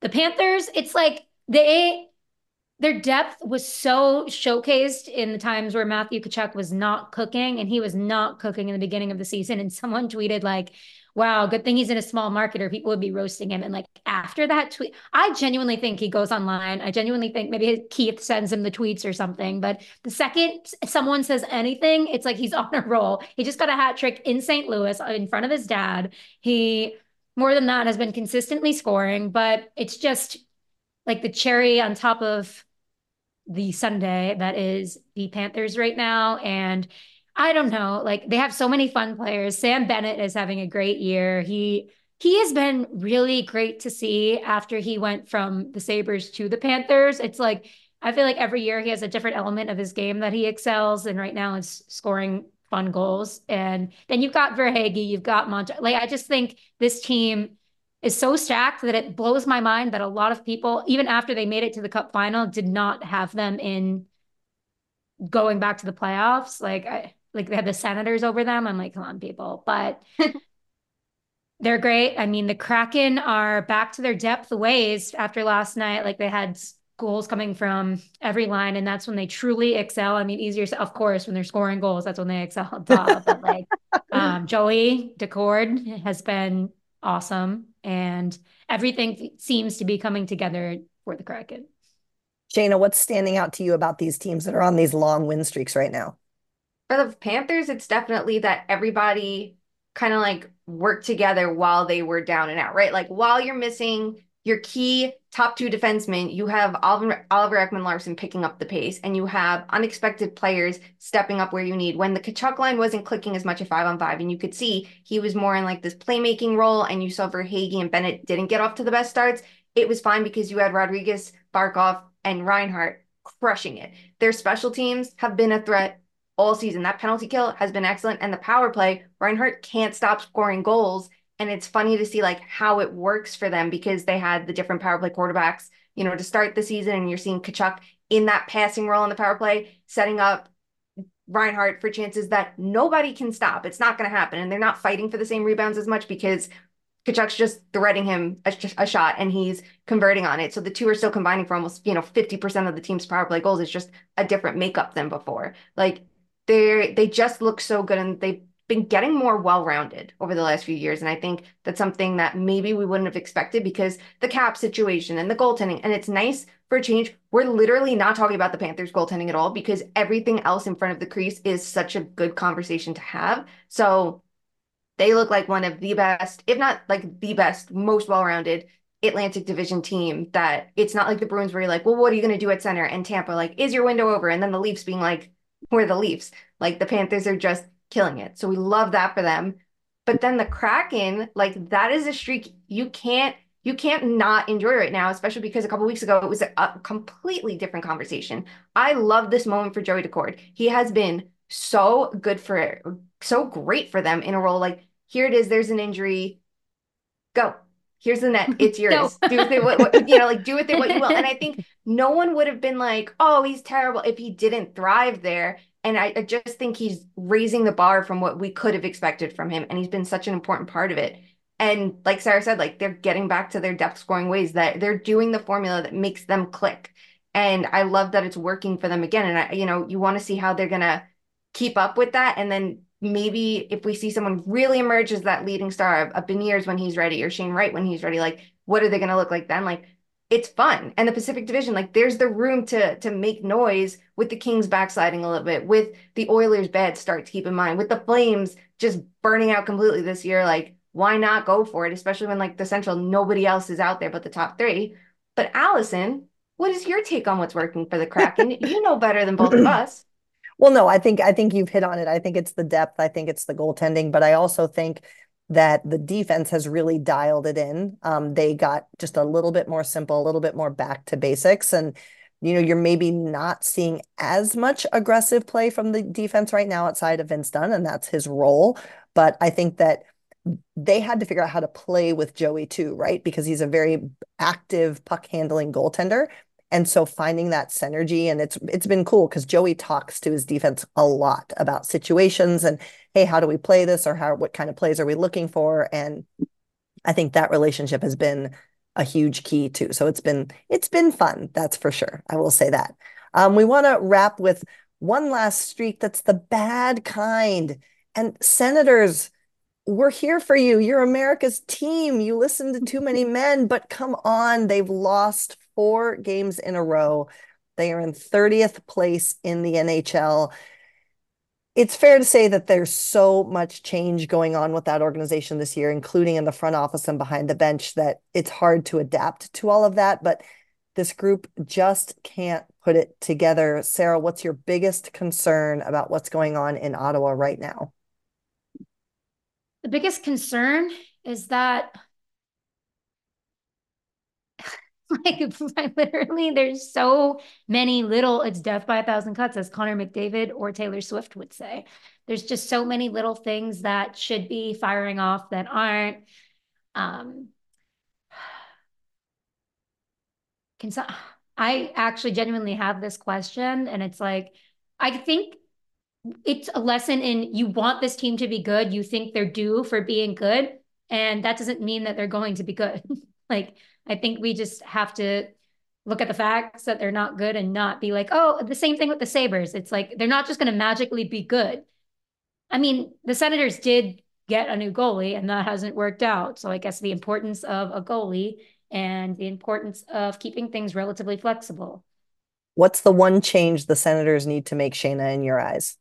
The Panthers, it's like they their depth was so showcased in the times where Matthew Tkachuk was not cooking and he was not cooking in the beginning of the season. And someone tweeted like, wow, good thing he's in a small market or people would be roasting him. And like after that tweet, I genuinely think he goes online. I genuinely think maybe Keith sends him the tweets or something. But the second someone says anything, it's like he's on a roll. He just got a hat trick in St. Louis in front of his dad. He more than that has been consistently scoring, but it's just like the cherry on top of the sundae that is the Panthers right now. And I don't know, like they have so many fun players. Sam Bennett is having a great year. He he has been really great to see after he went from the Sabres to the Panthers. It's like I feel like every year he has a different element of his game that he excels. And right now it's scoring fun goals. And then you've got Verhaeghe, you've got Montour. Like, I just think this team is so stacked that it blows my mind that a lot of people, even after they made it to the cup final, did not have them in going back to the playoffs. Like, I, like they had the Senators over them. I'm like, come on, people. But they're great. I mean, the Kraken are back to their depth ways after last night. Like they had goals coming from every line, and that's when they truly excel. I mean, easier, of course, when they're scoring goals, that's when they excel. Duh. but like um, Joey Daccord has been awesome, and everything seems to be coming together for the Kraken. Shayna, what's standing out to you about these teams that are on these long win streaks right now? For the Panthers, it's definitely that everybody kind of like worked together while they were down and out, right? Like while you're missing your key top two defensemen, you have Oliver, Oliver Ekman-Larsson picking up the pace, and you have unexpected players stepping up where you need. When the Tkachuk line wasn't clicking as much at five on five, and you could see he was more in like this playmaking role, and you saw Verhaeghe and Bennett didn't get off to the best starts, it was fine because you had Rodrigues, Barkov, and Reinhart crushing it. Their special teams have been a threat all season. That penalty kill has been excellent. And the power play, Reinhart can't stop scoring goals. And it's funny to see like how it works for them because they had the different power play quarterbacks, you know, to start the season. And you're seeing Tkachuk in that passing role in the power play, setting up Reinhart for chances that nobody can stop. It's not going to happen. And they're not fighting for the same rebounds as much because Tkachuk's just threading him a, a, shot and he's converting on it. So the two are still combining for almost, you know, 50% of the team's power play goals. It's just a different makeup than before. Like they they just look so good and they've been getting more well-rounded over the last few years. And I think that's something that maybe we wouldn't have expected because the cap situation and the goaltending. And it's nice for a change. We're literally not talking about the Panthers goaltending at all because everything else in front of the crease is such a good conversation to have. So they look like one of the best, if not like the best, most well-rounded Atlantic Division team that it's not like the Bruins where you're like, well, what are you going to do at center? And Tampa, like, is your window over? And then the Leafs being like, we're the Leafs. Like the Panthers are just killing it. So we love that for them. But then the Kraken, like that is a streak you can't you can't not enjoy right now, especially because a couple weeks ago it was a, a completely different conversation. I love this moment for Joey Daccord. He has been so good for so great for them in a role like here it is, there's an injury. Go. Here's the net. It's yours. do with it what, what, you know, like do with it what you will. And I think no one would have been like, oh, he's terrible if he didn't thrive there. And I, I just think he's raising the bar from what we could have expected from him. And he's been such an important part of it. And like Sara said, like they're getting back to their depth scoring ways that they're doing the formula that makes them click. And I love that it's working for them again. And I, you know, you want to see how they're gonna keep up with that and then maybe if we see someone really emerge as that leading star of, of Beniers when he's ready or Shane Wright when he's ready, like what are they going to look like then? Like it's fun. And the Pacific Division, like there's the room to to make noise with the Kings backsliding a little bit, with the Oilers bad start to keep in mind, with the Flames just burning out completely this year. Like, why not go for it? Especially when like the Central, nobody else is out there but the top three. But Alison, what is your take on what's working for the Kraken? you know better than both of us. Well, no, I think I think you've hit on it. I think it's the depth. I think it's the goaltending, but I also think that the defense has really dialed it in. Um, they got just a little bit more simple, a little bit more back to basics, and you know you're maybe not seeing as much aggressive play from the defense right now outside of Vince Dunn, and that's his role. But I think that they had to figure out how to play with Joey too, right? Because he's a very active puck handling goaltender. And so finding that synergy and it's it's been cool because Joey talks to his defense a lot about situations and hey, how do we play this or how what kind of plays are we looking for? And I think that relationship has been a huge key too. So it's been it's been fun, that's for sure. I will say that. Um, we want to wrap with one last streak that's the bad kind. And senators, we're here for you. You're America's team. You listen to too many men, but come on, they've lost four games in a row. They are in 30th place in the NHL. It's fair to say that there's so much change going on with that organization this year, including in the front office and behind the bench, that it's hard to adapt to all of that. But this group just can't put it together. Sara, what's your biggest concern about what's going on in Ottawa right now? The biggest concern is that Like literally, there's so many little, it's death by a thousand cuts, as Connor McDavid or Taylor Swift would say. There's just so many little things that should be firing off that aren't. Um, can so, I actually genuinely have this question, and it's like, I think it's a lesson in you want this team to be good. You think they're due for being good. And that doesn't mean that they're going to be good. like, I think we just have to look at the facts that they're not good and not be like, oh, the same thing with the Sabres. It's like they're not just going to magically be good. I mean, the Senators did get a new goalie and that hasn't worked out. So I guess the importance of a goalie and the importance of keeping things relatively flexible. What's the one change the Senators need to make, Shayna, in your eyes?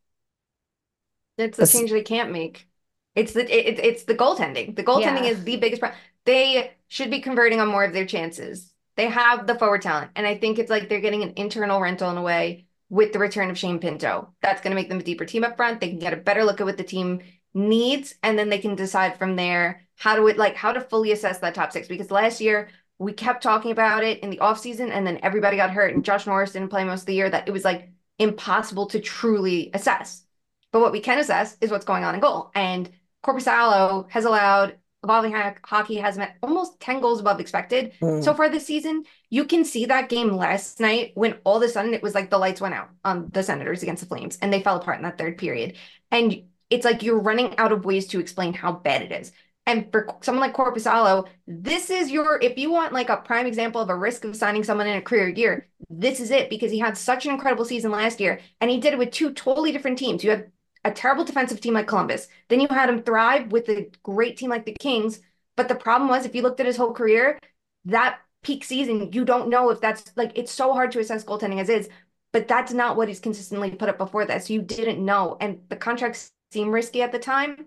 It's the change they can't make. It's the it, it's the goaltending. The goaltending yeah. is the biggest problem. They should be converting on more of their chances. They have the forward talent, and I think it's like they're getting an internal rental in a way with the return of Shane Pinto. That's going to make them a deeper team up front. They can get a better look at what the team needs, and then they can decide from there how to it like how to fully assess that top six. Because last year we kept talking about it in the offseason, and then everybody got hurt, and Josh Norris didn't play most of the year. That it was like impossible to truly assess. But what we can assess is what's going on in goal. And Korpisalo has allowed Evolving Hockey has met almost 10 goals above expected mm. so far this season. You can see that game last night when all of a sudden it was like the lights went out on the Senators against the Flames and they fell apart in that third period. And it's like you're running out of ways to explain how bad it is. And for someone like Korpisalo, this is your, if you want like a prime example of a risk of signing someone in a career year, this is it because he had such an incredible season last year and he did it with two totally different teams. You had a terrible defensive team like Columbus. Then you had him thrive with a great team like the Kings. But the problem was, if you looked at his whole career, that peak season, you don't know if that's like it's so hard to assess goaltending as is. But that's not what he's consistently put up before that. So you didn't know. And the contracts seemed risky at the time.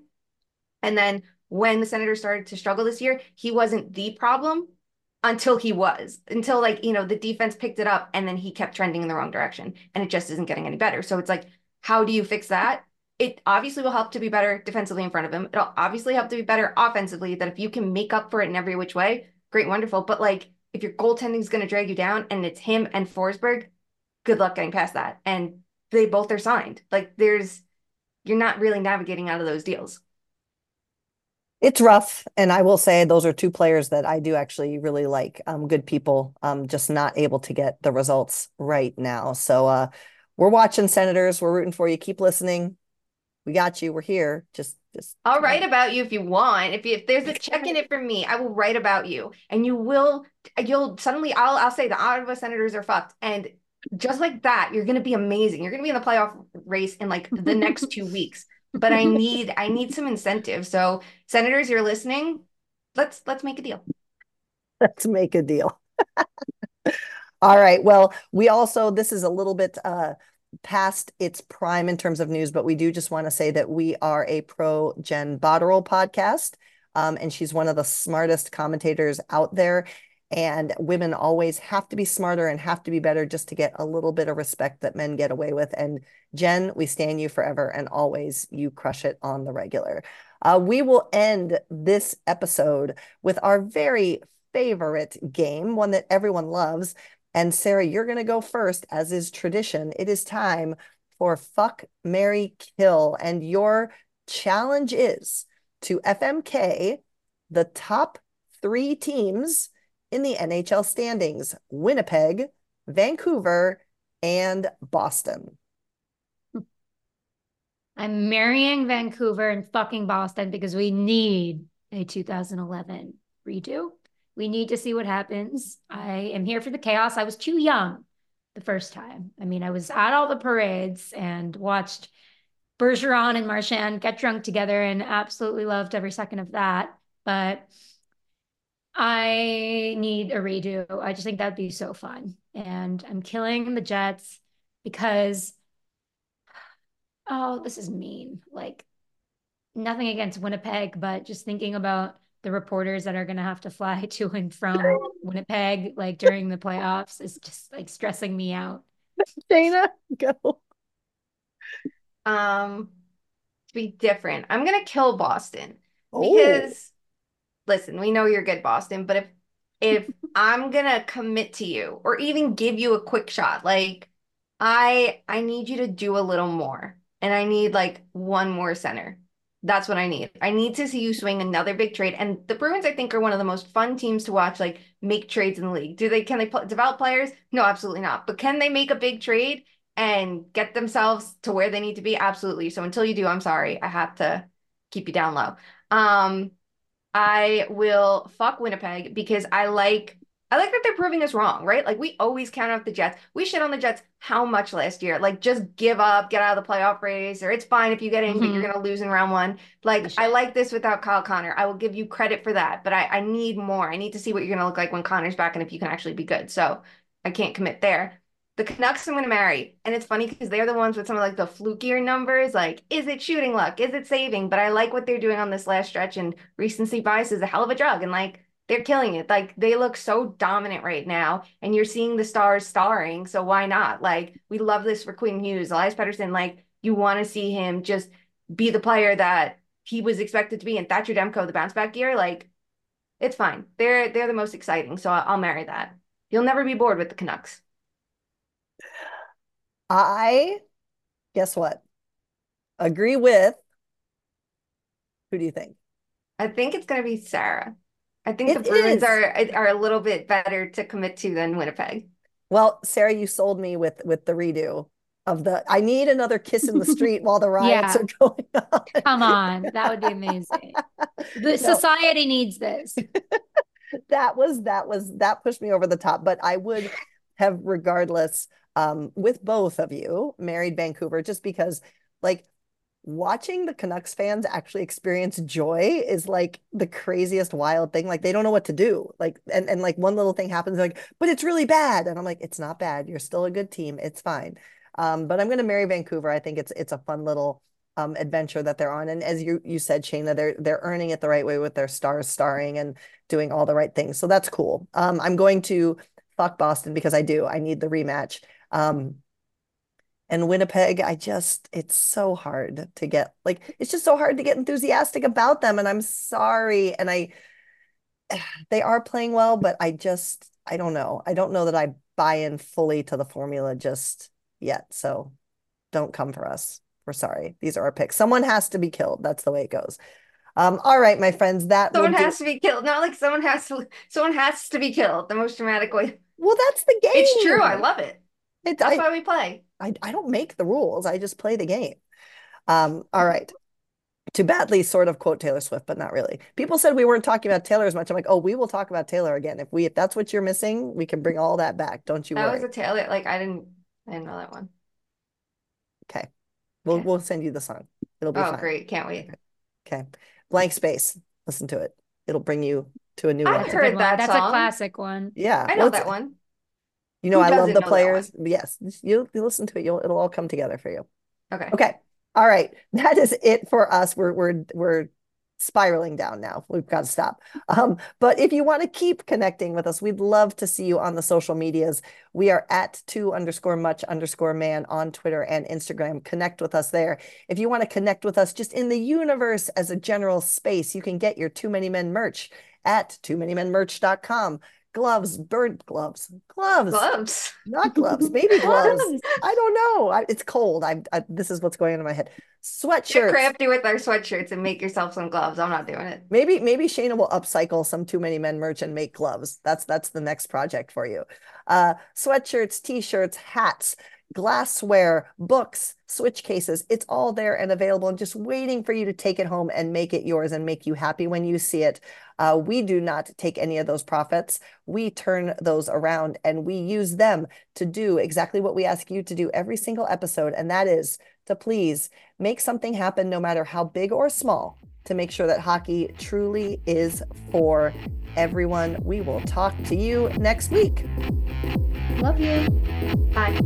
And then when the Senators started to struggle this year, he wasn't the problem until he was, until like, you know, the defense picked it up and then he kept trending in the wrong direction and it just isn't getting any better. So it's like, how do you fix that? It obviously will help to be better defensively in front of him. It'll obviously help to be better offensively. That if you can make up for it in every which way, great, wonderful. But like if your goaltending is going to drag you down and it's him and Forsberg, good luck getting past that. And they both are signed. Like there's, you're not really navigating out of those deals. It's rough, and I will say those are two players that I do actually really like. Um, good people, um, just not able to get the results right now. So, uh, we're watching Senators. We're rooting for you. Keep listening we got you. We're here. Just, just. I'll write about you if you want. If you, if there's a check in it for me, I will write about you, and you will. You'll suddenly. I'll I'll say the Ottawa Senators are fucked, and just like that, you're gonna be amazing. You're gonna be in the playoff race in like the next two weeks. But I need I need some incentive. So Senators, you're listening. Let's let's make a deal. Let's make a deal. All right. Well, we also this is a little bit uh past its prime in terms of news, but we do just want to say that we are a pro Jen Botterill podcast. Um, and she's one of the smartest commentators out there. And women always have to be smarter and have to be better just to get a little bit of respect that men get away with. And Jen, we stand you forever and always. You crush it on the regular. Uh, we will end this episode with our very favorite game, one that everyone loves. And Sara, you're going to go first, as is tradition. It is time for Fuck, Mary, Kill. And your challenge is to FMK the top three teams in the NHL standings Winnipeg, Vancouver, and Boston. I'm marrying Vancouver and fucking Boston because we need a 2011 redo. We need to see what happens. Mm-hmm. I am here for the chaos. I was too young the first time. I mean, I was at all the parades and watched Bergeron and Marchand get drunk together and absolutely loved every second of that. But I need a redo. I just think that'd be so fun. And I'm killing the Jets because, oh, this is mean. Like, nothing against Winnipeg, but just thinking about the reporters that are going to have to fly to and from Winnipeg like during the playoffs is just like stressing me out. Dana, go. Um, to be different, I'm gonna kill Boston oh. because listen, we know you're good, Boston, but if if I'm gonna commit to you or even give you a quick shot, like I I need you to do a little more. And I need like one more center. That's what I need. I need to see you swing another big trade. And the Bruins, I think, are one of the most fun teams to watch. Like make trades in the league. Do they? Can they pl- develop players? No, absolutely not. But can they make a big trade and get themselves to where they need to be? Absolutely. So until you do, I'm sorry, I have to keep you down low. Um, I will fuck Winnipeg because I like I like that they're proving us wrong, right? Like we always count out the Jets. We shit on the Jets how much last year? Like just give up, get out of the playoff race, or it's fine if you get in, mm-hmm. but you're gonna lose in round one. Like I like this without Kyle Connor. I will give you credit for that, but I, I need more. I need to see what you're gonna look like when Connor's back and if you can actually be good. So I can't commit there. The Canucks I'm gonna marry. And it's funny because they're the ones with some of like the flukier numbers. Like, is it shooting luck? Is it saving? But I like what they're doing on this last stretch, and recency bias is a hell of a drug. And like they're killing it. Like they look so dominant right now, and you're seeing the stars starring. So why not? Like we love this for Quinn Hughes, Elias Pettersson. Like you want to see him just be the player that he was expected to be. And Thatcher Demko, the bounce back year, like it's fine. They're they're the most exciting. So I'll, I'll marry that. You'll never be bored with the Canucks. I guess what? Agree with. Who do you think? I think it's going to be Sara. I think it the Bruins is. are are a little bit better to commit to than Winnipeg. Well, Sara, you sold me with with the redo of the I need another kiss in the street while the riots yeah. are going on. Come on, that would be amazing. The no. society needs this. that was that was that pushed me over the top, but I would have regardless um with both of you married Vancouver just because like watching the Canucks fans actually experience joy is like the craziest wild thing. Like they don't know what to do. Like and and like one little thing happens, like, but it's really bad. And I'm like, it's not bad. You're still a good team. It's fine. Um, but I'm gonna marry Vancouver. I think it's it's a fun little um adventure that they're on. And as you you said, Shayna, they're they're earning it the right way with their stars starring and doing all the right things. So that's cool. Um, I'm going to fuck Boston because I do. I need the rematch. Um, and Winnipeg, I just, it's so hard to get, like, it's just so hard to get enthusiastic about them. And I'm sorry. And I, they are playing well, but I just, I don't know. I don't know that I buy in fully to the formula just yet. So don't come for us. We're sorry. These are our picks. Someone has to be killed. That's the way it goes. Um, all right, my friends. That someone has do... to be killed. Not like someone has to. Someone has to be killed. The most dramatic way. Well, that's the game. It's true. I love it. It's, that's I, why we play. I, I don't make the rules. I just play the game. Um, all right. To badly sort of quote Taylor Swift, but not really. People said we weren't talking about Taylor as much. I'm like, oh, we will talk about Taylor again. If we if that's what you're missing, we can bring all that back. Don't you that worry. was a Taylor. Like I didn't I didn't know that one. Okay. We'll okay. we'll send you the song. It'll be Oh, fine. great. Can't wait. Okay. Blank space. Listen to it. It'll bring you to a new I've heard that. That's song. a classic one. Yeah. I know well, that one. You know, I love the players. Yes, you, you listen to it. You'll it'll all come together for you. Okay. Okay. All right. That is it for us. We're we're we're spiraling down now. We've got to stop. Um, but if you want to keep connecting with us, we'd love to see you on the social medias. We are at two underscore much underscore man on Twitter and Instagram. Connect with us there. If you want to connect with us just in the universe as a general space, you can get your Too Many Men merch at too many men merch.com gloves, bird gloves, gloves, gloves, not gloves, maybe gloves. I don't know. I, it's cold. I, I, this is what's going on in my head. Sweatshirts. Get crafty with our sweatshirts and make yourself some gloves. I'm not doing it. Maybe maybe Shayna will upcycle some too many men merch and make gloves. That's that's the next project for you. Uh, sweatshirts, t-shirts, hats, glassware, books, switch cases. It's all there and available and just waiting for you to take it home and make it yours and make you happy when you see it. Uh, we do not take any of those profits. We turn those around and we use them to do exactly what we ask you to do every single episode. And that is to please make something happen, no matter how big or small, to make sure that hockey truly is for everyone. We will talk to you next week. Love you. Bye.